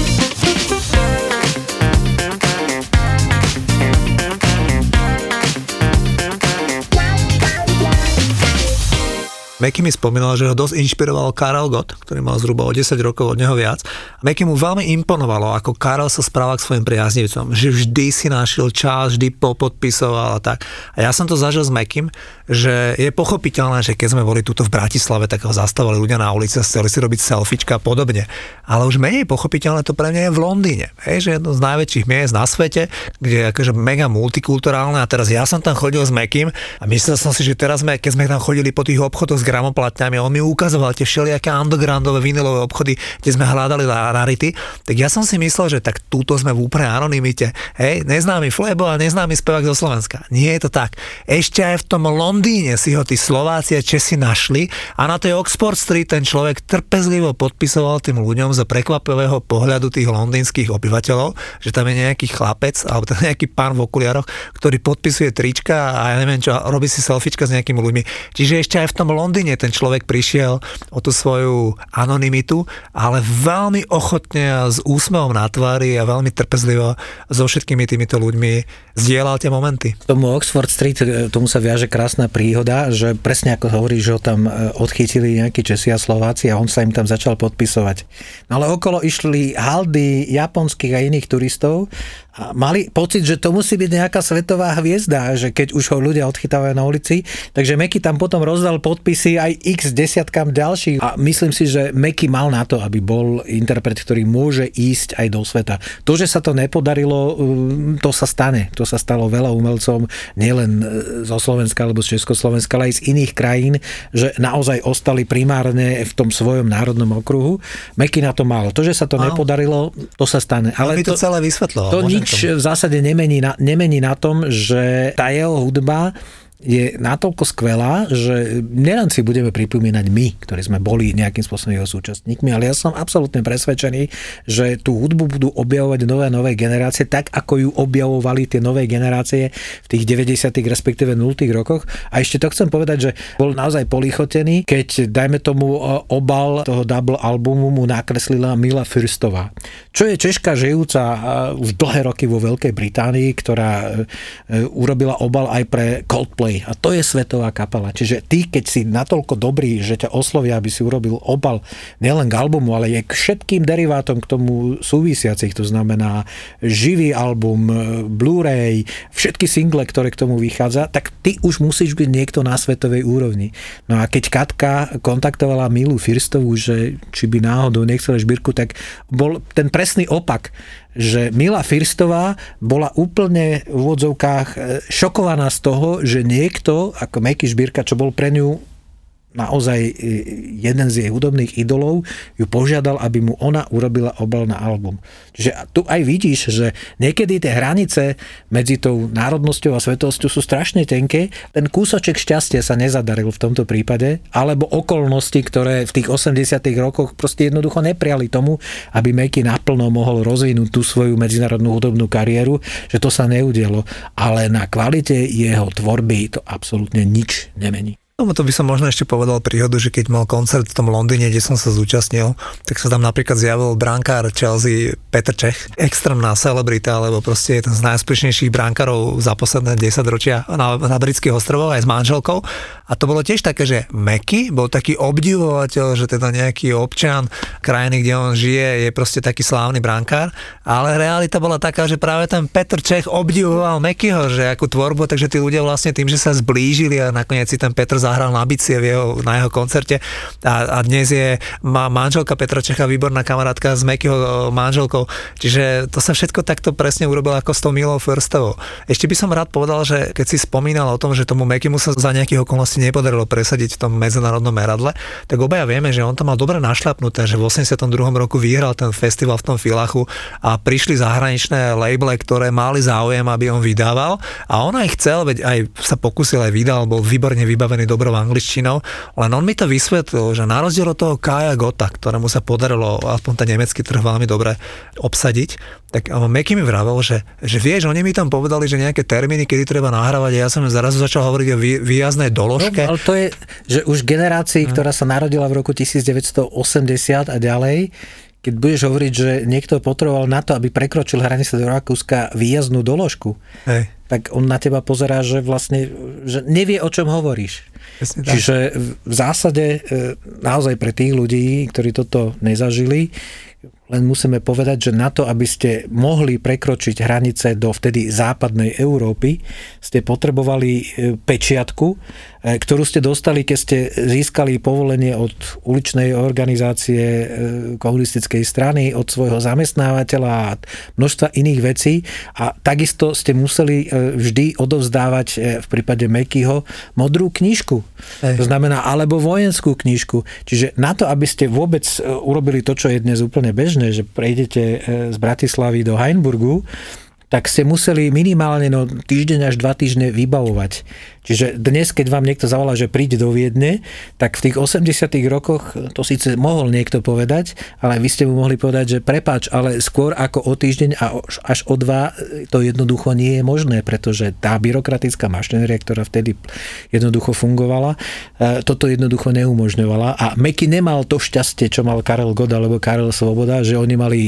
Meky mi spomínal, že ho dosť inšpiroval Karel Gott, ktorý mal zhruba o 10 rokov od neho viac. Meky mu veľmi imponovalo, ako Karel sa správal k svojim priaznivcom, že vždy si našiel čas, vždy popodpisoval a tak. A ja som to zažil s Mekym, že je pochopiteľné, že keď sme boli tuto v Bratislave, tak ho zastavovali ľudia na ulici a chceli si robiť selfiečka a podobne. Ale už menej pochopiteľné to pre mňa je v Londýne. Hej, že jedno z najväčších miest na svete, kde je akože mega multikulturálne a teraz ja som tam chodil s Mekym a myslel som si, že teraz sme, keď sme tam chodili po tých obchodoch s gramoplatňami, on mi ukazoval tie všelijaké undergroundové vinilové obchody, kde sme hľadali rarity, tak ja som si myslel, že tak túto sme v úplne anonimite. Hej, neznámy Flebo a neznámy spevák zo Slovenska. Nie je to tak. Ešte aj v tom Londýne si ho tí Slováci a Česi našli a na tej Oxford Street ten človek trpezlivo podpisoval tým ľuďom za prekvapivého pohľadu tých londýnskych obyvateľov, že tam je nejaký chlapec alebo tam nejaký pán v okuliaroch, ktorý podpisuje trička a ja neviem čo, robí si selfiečka s nejakými ľuďmi. Čiže ešte aj v tom Londýne Londýne ten človek prišiel o tú svoju anonymitu, ale veľmi ochotne a s úsmevom na tvári a veľmi trpezlivo so všetkými týmito ľuďmi zdieľal tie momenty. Tomu Oxford Street, e, tomu sa viaže krásna príhoda, že presne ako hovorí, že ho tam e, odchytili nejakí Česi a Slováci a on sa im tam začal podpisovať. No ale okolo išli haldy japonských a iných turistov a mali pocit, že to musí byť nejaká svetová hviezda, že keď už ho ľudia odchytávajú na ulici, takže Meky tam potom rozdal podpisy aj x desiatkám ďalších a myslím si, že Meky mal na to, aby bol interpret, ktorý môže ísť aj do sveta. To, že sa to nepodarilo, um, to sa stane. To sa stalo veľa umelcom, nielen e, zo Slovenska alebo z Československa, ale aj z iných krajín, že naozaj ostali primárne v tom svojom národnom okruhu. Meky na to mal. To, že sa to no. nepodarilo, to sa stane. Ale to, to celé vysvetlo. To nič v zásade nemení na, nemení na tom, že tá jeho hudba je natoľko skvelá, že nielen si budeme pripomínať my, ktorí sme boli nejakým spôsobom jeho súčasníkmi, ale ja som absolútne presvedčený, že tú hudbu budú objavovať nové nové generácie, tak ako ju objavovali tie nové generácie v tých 90. respektíve 0. rokoch. A ešte to chcem povedať, že bol naozaj polichotený, keď dajme tomu e, obal toho double albumu mu nakreslila Mila Fürstová, čo je Češka žijúca e, už dlhé roky vo Veľkej Británii, ktorá e, urobila obal aj pre Coldplay Coldplay a to je svetová kapela. Čiže ty, keď si natoľko dobrý, že ťa oslovia, aby si urobil obal nielen k albumu, ale aj k všetkým derivátom k tomu súvisiacich, to znamená živý album, Blu-ray, všetky single, ktoré k tomu vychádza, tak ty už musíš byť niekto na svetovej úrovni. No a keď Katka kontaktovala Milu Firstovú, že či by náhodou nechcela šbírku, tak bol ten presný opak že Mila Firstová bola úplne v úvodzovkách e, šokovaná z toho, že niekto, ako Meky Žbírka, čo bol pre ňu naozaj e, jeden z jej hudobných idolov ju požiadal, aby mu ona urobila obal na album. Čiže tu aj vidíš, že niekedy tie hranice medzi tou národnosťou a svetosťou sú strašne tenké. Ten kúsoček šťastia sa nezadaril v tomto prípade, alebo okolnosti, ktoré v tých 80 rokoch proste jednoducho nepriali tomu, aby Meky naplno mohol rozvinúť tú svoju medzinárodnú hudobnú kariéru, že to sa neudialo. Ale na kvalite jeho tvorby to absolútne nič nemení. No to by som možno ešte povedal príhodu, že keď mal koncert v tom Londýne, kde som sa zúčastnil, tak sa tam napríklad zjavil brankár Chelsea Petr Čech, extrémna celebrita, alebo proste je ten z najúspešnejších brankárov za posledné 10 ročia na, na britských ostrovoch aj s manželkou. A to bolo tiež také, že Meky bol taký obdivovateľ, že teda nejaký občan krajiny, kde on žije, je proste taký slávny brankár, ale realita bola taká, že práve ten Petr Čech obdivoval Mekyho, že akú tvorbu, takže tí ľudia vlastne tým, že sa zblížili a nakoniec si ten Petr zahral na bicie v jeho, na jeho koncerte a, a dnes je má manželka Petra Čecha výborná kamarátka s Mekyho manželkou, čiže to sa všetko takto presne urobilo ako s tou Milou Firstovou. Ešte by som rád povedal, že keď si spomínal o tom, že tomu Mekymu sa za nejakých okolností nepodarilo presadiť v tom medzinárodnom meradle, tak obaja vieme, že on to mal dobre našľapnuté, že v 82. roku vyhral ten festival v tom Filachu a prišli zahraničné labele, ktoré mali záujem, aby on vydával a on aj chcel, veď aj sa pokusil aj vydal, bol výborne vybavený dobrou angličtinou, len on mi to vysvetlil, že na rozdiel od toho Kaja Gota, ktorému sa podarilo aspoň ten nemecký trh veľmi dobre obsadiť, tak Meky mi vravel, že, že vieš, oni mi tam povedali, že nejaké termíny, kedy treba nahrávať a ja som zrazu začal hovoriť o výjaznej doložke. No, ale to je, že už generácii, no. ktorá sa narodila v roku 1980 a ďalej, keď budeš hovoriť, že niekto potreboval na to, aby prekročil hranice do Rakúska výjazdnú doložku, Hej. tak on na teba pozerá, že vlastne že nevie, o čom hovoríš. Jasne, Čiže v zásade e, naozaj pre tých ľudí, ktorí toto nezažili, len musíme povedať, že na to, aby ste mohli prekročiť hranice do vtedy západnej Európy, ste potrebovali e, pečiatku, e, ktorú ste dostali, keď ste získali povolenie od uličnej organizácie e, komunistickej strany, od svojho zamestnávateľa a množstva iných vecí. A takisto ste museli vždy odovzdávať v prípade Mekyho modrú knižku. Ej. To znamená, alebo vojenskú knižku. Čiže na to, aby ste vôbec urobili to, čo je dnes úplne bežné, bežné, že prejdete e, z Bratislavy do Heinburgu, tak ste museli minimálne no, týždeň až dva týždne vybavovať. Čiže dnes, keď vám niekto zavolá, že príde do Viedne, tak v tých 80 rokoch to síce mohol niekto povedať, ale vy ste mu mohli povedať, že prepáč, ale skôr ako o týždeň a až o dva to jednoducho nie je možné, pretože tá byrokratická mašinéria, ktorá vtedy jednoducho fungovala, e, toto jednoducho neumožňovala a Meky nemal to šťastie, čo mal Karel God alebo Karel Svoboda, že oni mali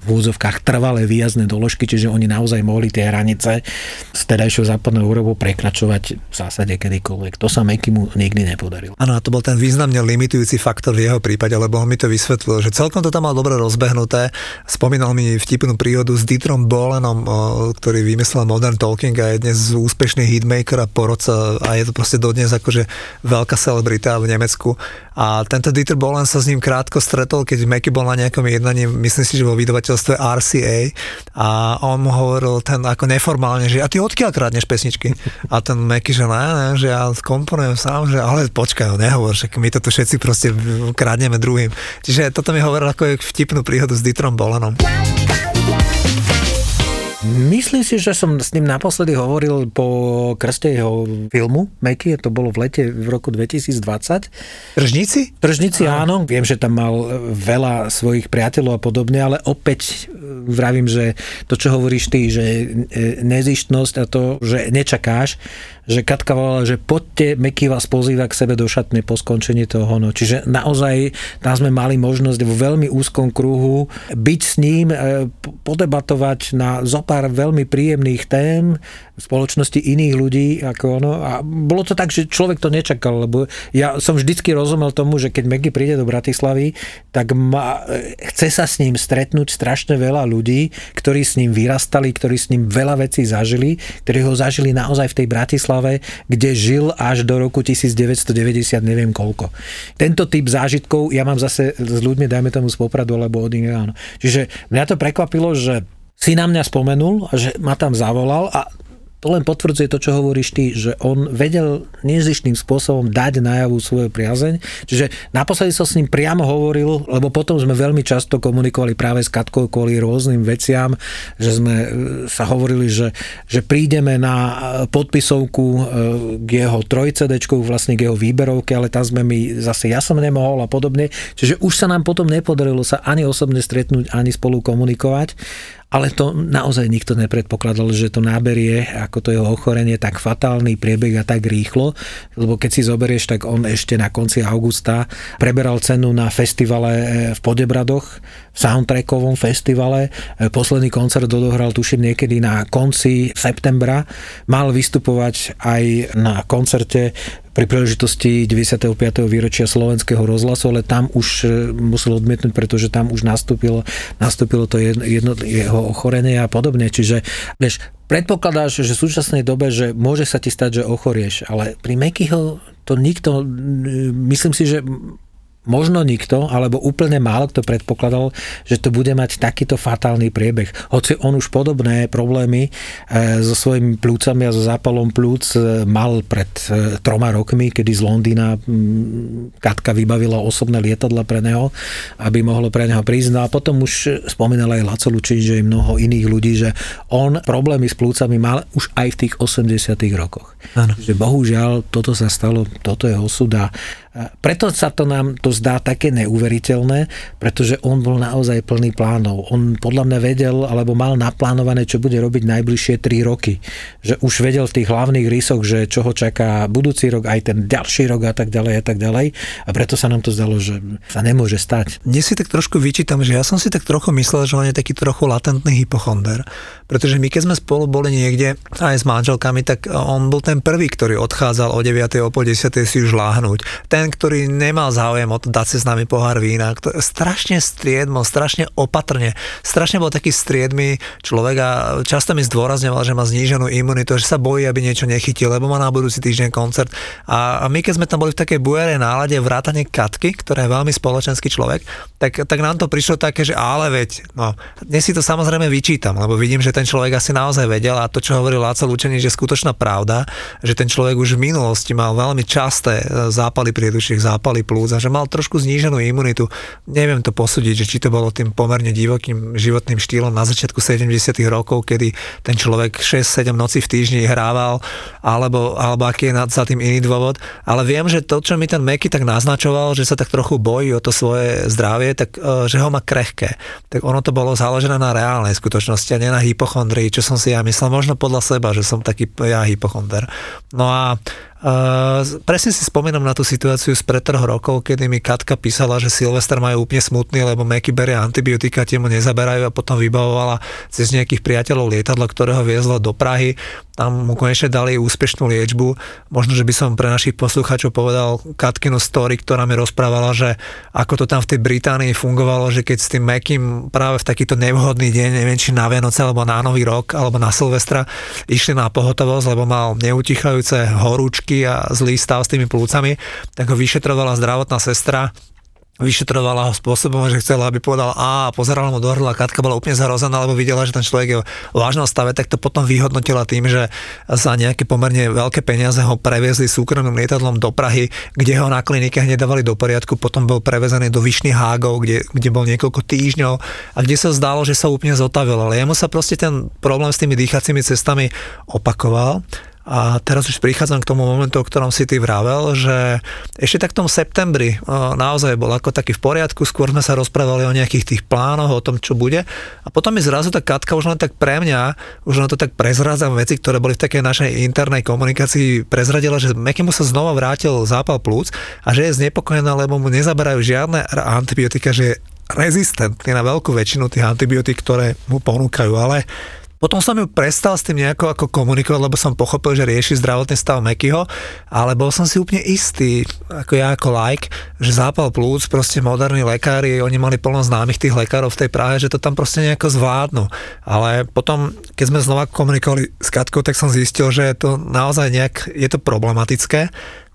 v úzovkách trvalé výjazné doložky, čiže oni naozaj mohli tie hranice z tedajšou západnou Európou prekračovať v zásade kedykoľvek. To sa Mekimu nikdy nepodarilo. Áno, a to bol ten významne limitujúci faktor v jeho prípade, lebo on mi to vysvetlil, že celkom to tam mal dobre rozbehnuté. Spomínal mi vtipnú príhodu s Dietrom Bolenom, ktorý vymyslel Modern Talking a je dnes úspešný hitmaker a porodca a je to proste dodnes akože veľká celebrita v Nemecku. A tento Dieter Bolen sa s ním krátko stretol, keď Meky bol na nejakom jednaní, myslím si, že vo vydavateľ vydavateľstve RCA a on mu hovoril ten ako neformálne, že a ty odkiaľ krádneš pesničky? A ten Meky, že ne, ne, že ja komponujem sám, že ale počkaj, nehovor, že my to tu všetci proste krádneme druhým. Čiže toto mi hovoril ako vtipnú príhodu s Dieterom Bolenom. My Myslím si, že som s ním naposledy hovoril po krste jeho filmu Meky, to bolo v lete v roku 2020. Tržníci? Tržníci áno, viem, že tam mal veľa svojich priateľov a podobne, ale opäť e, vravím, že to, čo hovoríš ty, že e, nezištnosť a to, že nečakáš, že Katka volala, že poďte, Meky vás pozýva k sebe do šatne po skončení toho. No. Čiže naozaj tam sme mali možnosť vo veľmi úzkom kruhu byť s ním, e, podebatovať na zopár veľmi príjemných tém spoločnosti iných ľudí. Ako ono. A bolo to tak, že človek to nečakal, lebo ja som vždycky rozumel tomu, že keď Meky príde do Bratislavy, tak ma, e, chce sa s ním stretnúť strašne veľa ľudí, ktorí s ním vyrastali, ktorí s ním veľa vecí zažili, ktorí ho zažili naozaj v tej Bratislave kde žil až do roku 1990, neviem koľko. Tento typ zážitkov ja mám zase s ľuďmi, dajme tomu z Popradu alebo od áno. Čiže mňa to prekvapilo, že si na mňa spomenul, že ma tam zavolal a to len potvrdzuje to, čo hovoríš ty, že on vedel nezištným spôsobom dať najavu svoju priazeň. Čiže naposledy som s ním priamo hovoril, lebo potom sme veľmi často komunikovali práve s Katkou kvôli rôznym veciam, že sme e, sa hovorili, že, že prídeme na e, podpisovku e, k jeho trojcedečku, vlastne k jeho výberovke, ale tam sme my zase ja som nemohol a podobne. Čiže už sa nám potom nepodarilo sa ani osobne stretnúť, ani spolu komunikovať ale to naozaj nikto nepredpokladal, že to náberie, ako to jeho ochorenie, tak fatálny priebeh a tak rýchlo, lebo keď si zoberieš, tak on ešte na konci augusta preberal cenu na festivale e, v Podebradoch, v soundtrackovom festivale. E, posledný koncert odohral, tuším, niekedy na konci septembra. Mal vystupovať aj na koncerte pri príležitosti 95. výročia slovenského rozhlasu, ale tam už e, musel odmietnúť, pretože tam už nastúpilo, nastúpilo to jedno, jedno, jeho ochorenie a podobne. Čiže vieš, predpokladáš, že v súčasnej dobe, že môže sa ti stať, že ochorieš, ale pri Mekyho to nikto, myslím si, že možno nikto, alebo úplne málo kto predpokladal, že to bude mať takýto fatálny priebeh. Hoci on už podobné problémy e, so svojimi plúcami a so zápalom plúc e, mal pred e, troma rokmi, kedy z Londýna Katka vybavila osobné lietadla pre neho, aby mohlo pre neho prísť. No a potom už spomínal aj Laco Lučín, že i mnoho iných ľudí, že on problémy s plúcami mal už aj v tých 80 rokoch. Ano. Že bohužiaľ toto sa stalo, toto je osud a preto sa to nám to zdá také neuveriteľné, pretože on bol naozaj plný plánov. On podľa mňa vedel, alebo mal naplánované, čo bude robiť najbližšie 3 roky. Že už vedel v tých hlavných rysoch, že čo ho čaká budúci rok, aj ten ďalší rok a tak ďalej a tak ďalej. A preto sa nám to zdalo, že sa nemôže stať. Dnes si tak trošku vyčítam, že ja som si tak trochu myslel, že on je taký trochu latentný hypochonder. Pretože my keď sme spolu boli niekde aj s manželkami, tak on bol ten prvý, ktorý odchádzal o 9. o po 10. si už láhnuť. Ten, ktorý nemal záujem o to dať si s nami pohár vína, ktorý, strašne striedmo, strašne opatrne, strašne bol taký striedmy človek a často mi zdôrazňoval, že má zníženú imunitu, že sa bojí, aby niečo nechytil, lebo má na budúci týždeň koncert. A, a my keď sme tam boli v takej bujerej nálade vrátane Katky, ktorá je veľmi spoločenský človek, tak, tak nám to prišlo také, že ale veď, no, dnes si to samozrejme vyčítam, lebo vidím, že ten človek asi naozaj vedel a to, čo hovoril Láco Lučený, že je skutočná pravda, že ten človek už v minulosti mal veľmi časté e, zápaly priedušiek, zápaly plúc a že mal trošku zníženú imunitu. Neviem to posúdiť, že či to bolo tým pomerne divokým životným štýlom na začiatku 70. rokov, kedy ten človek 6-7 noci v týždni hrával, alebo, alebo aký je za tým iný dôvod. Ale viem, že to, čo mi ten Meky tak naznačoval, že sa tak trochu bojí o to svoje zdravie, tak e, že ho má krehké. Tak ono to bolo založené na reálnej skutočnosti a nie na hypo hypochondrii, čo som si ja myslel, možno podľa seba, že som taký ja hypochonder. No a Uh, presne si spomínam na tú situáciu z pred troch rokov, kedy mi Katka písala, že Silvester majú úplne smutný, lebo Meky berie antibiotika, tie mu nezaberajú a potom vybavovala cez nejakých priateľov lietadlo, ktoré ho viezlo do Prahy. Tam mu konečne dali úspešnú liečbu. Možno, že by som pre našich poslucháčov povedal Katkinu story, ktorá mi rozprávala, že ako to tam v tej Británii fungovalo, že keď s tým Mekym práve v takýto nevhodný deň, neviem či na Vianoce alebo na Nový rok alebo na Silvestra, išli na pohotovosť, lebo mal neutichajúce horúčky a zlý stav s tými plúcami, tak ho vyšetrovala zdravotná sestra. Vyšetrovala ho spôsobom, že chcela, aby povedal A a pozerala mu do hrdla, Katka bola úplne zarozená, lebo videla, že ten človek je v vážnom stave, tak to potom vyhodnotila tým, že za nejaké pomerne veľké peniaze ho previezli súkromným lietadlom do Prahy, kde ho na klinike hneď dávali do poriadku, potom bol prevezený do Vyšných Hágov, kde, kde bol niekoľko týždňov a kde sa zdalo, že sa úplne zotavil, ale jemu sa proste ten problém s tými dýchacími cestami opakoval a teraz už prichádzam k tomu momentu, o ktorom si ty vravel, že ešte tak v tom septembri naozaj bol ako taký v poriadku, skôr sme sa rozprávali o nejakých tých plánoch, o tom, čo bude. A potom mi zrazu tá Katka už len tak pre mňa, už len to tak prezrádzam veci, ktoré boli v takej našej internej komunikácii, prezradila, že Mekimu sa znova vrátil zápal plúc a že je znepokojená, lebo mu nezaberajú žiadne antibiotika, že je rezistentný na veľkú väčšinu tých antibiotík, ktoré mu ponúkajú, ale potom som ju prestal s tým nejako ako komunikovať, lebo som pochopil, že rieši zdravotný stav Mekyho, ale bol som si úplne istý, ako ja ako like, že zápal plúc, proste moderní lekári, oni mali plno známych tých lekárov v tej Prahe, že to tam proste nejako zvládnu. Ale potom, keď sme znova komunikovali s Katkou, tak som zistil, že je to naozaj nejak, je to problematické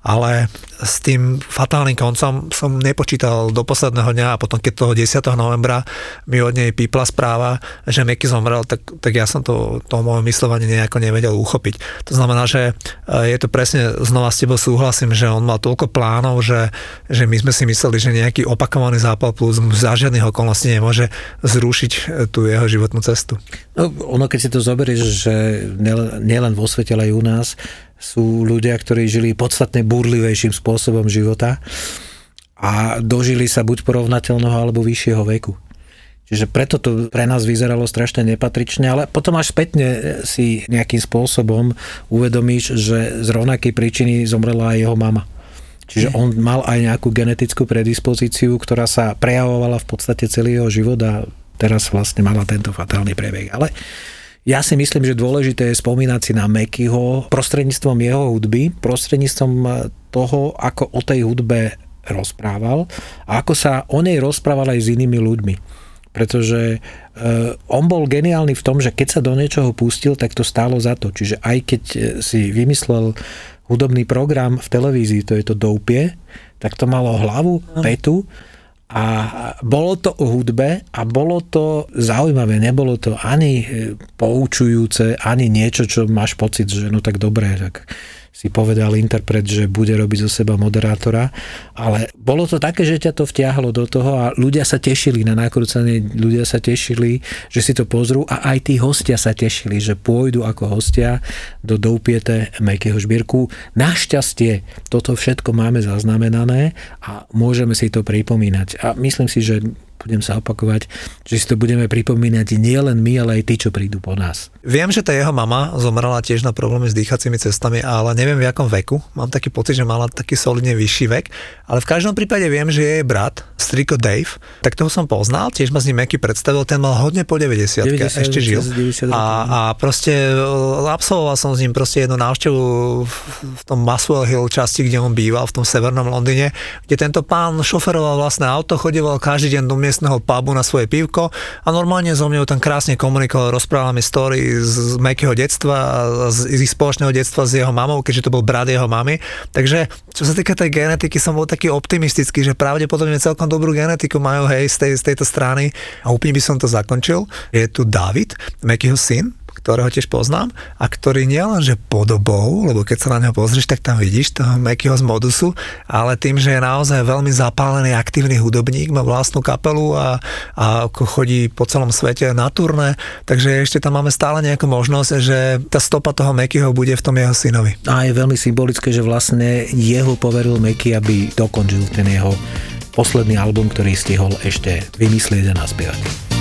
ale s tým fatálnym koncom som nepočítal do posledného dňa a potom keď toho 10. novembra mi od nej pípla správa, že Meky zomrel, tak, tak ja som to, to moje myslovanie nejako nevedel uchopiť. To znamená, že e, je to presne, znova s tebou súhlasím, že on mal toľko plánov, že, že my sme si mysleli, že nejaký opakovaný zápal plus za žiadnych okolností nemôže zrušiť e, tú jeho životnú cestu. No, ono, keď si to zoberieš, že nielen vo svete, ale aj u nás, sú ľudia, ktorí žili podstatne burlivejším spôsobom života a dožili sa buď porovnateľného alebo vyššieho veku. Čiže preto to pre nás vyzeralo strašne nepatrične, ale potom až spätne si nejakým spôsobom uvedomíš, že z rovnakej príčiny zomrela aj jeho mama. Čiže on mal aj nejakú genetickú predispozíciu, ktorá sa prejavovala v podstate celý jeho život a teraz vlastne mala tento fatálny priebeh. Ale ja si myslím, že dôležité je spomínať si na Mekyho prostredníctvom jeho hudby, prostredníctvom e, toho, ako o tej hudbe rozprával a ako sa o nej rozprával aj s inými ľuďmi. Pretože e, on bol geniálny v tom, že keď sa do niečoho pustil, tak to stálo za to. Čiže aj keď e, si vymyslel hudobný program v televízii, to je to Doupie, tak to malo hlavu, petu a bolo to o hudbe a bolo to zaujímavé, nebolo to ani poučujúce, ani niečo, čo máš pocit, že no tak dobre, tak si povedal interpret, že bude robiť zo seba moderátora, ale bolo to také, že ťa to vtiahlo do toho a ľudia sa tešili na nakrúcanie, ľudia sa tešili, že si to pozrú a aj tí hostia sa tešili, že pôjdu ako hostia do Doupiete Mekého žbírku. Našťastie toto všetko máme zaznamenané a môžeme si to pripomínať. A myslím si, že budem sa opakovať, že si to budeme pripomínať nie len my, ale aj tí, čo prídu po nás. Viem, že tá jeho mama zomrela tiež na problémy s dýchacími cestami, ale neviem v akom veku. Mám taký pocit, že mala taký solidne vyšší vek, ale v každom prípade viem, že jej brat, striko Dave, tak toho som poznal, tiež ma s ním Meky predstavil, ten mal hodne po 90, 90 ešte žil. 90 a, a proste e, absolvoval som s ním proste jednu návštevu v tom Maswell Hill časti, kde on býval, v tom severnom Londýne, kde tento pán šoferoval vlastné auto, chodieval každý deň do miestneho pubu na svoje pivko a normálne so mnou tam krásne komunikoval, rozprával mi story z Mekého detstva a z, z ich spoločného detstva s jeho mamou, keďže to bol brat jeho mamy. Takže čo sa týka tej genetiky, som bol taký optimistický, že pravdepodobne celkom dobrú genetiku majú hej z, tej, z tejto strany a úplne by som to zakončil. Je tu David, Mekyho syn, ktorého tiež poznám a ktorý nielenže podobou, lebo keď sa na neho pozrieš, tak tam vidíš toho Mekyho z modusu, ale tým, že je naozaj veľmi zapálený, aktívny hudobník, má vlastnú kapelu a, a chodí po celom svete na turné, takže ešte tam máme stále nejakú možnosť, že tá stopa toho Mekyho bude v tom jeho synovi. A je veľmi symbolické, že vlastne jeho poveril Meky, aby dokončil ten jeho posledný album, ktorý stihol ešte vymyslieť a naspievať.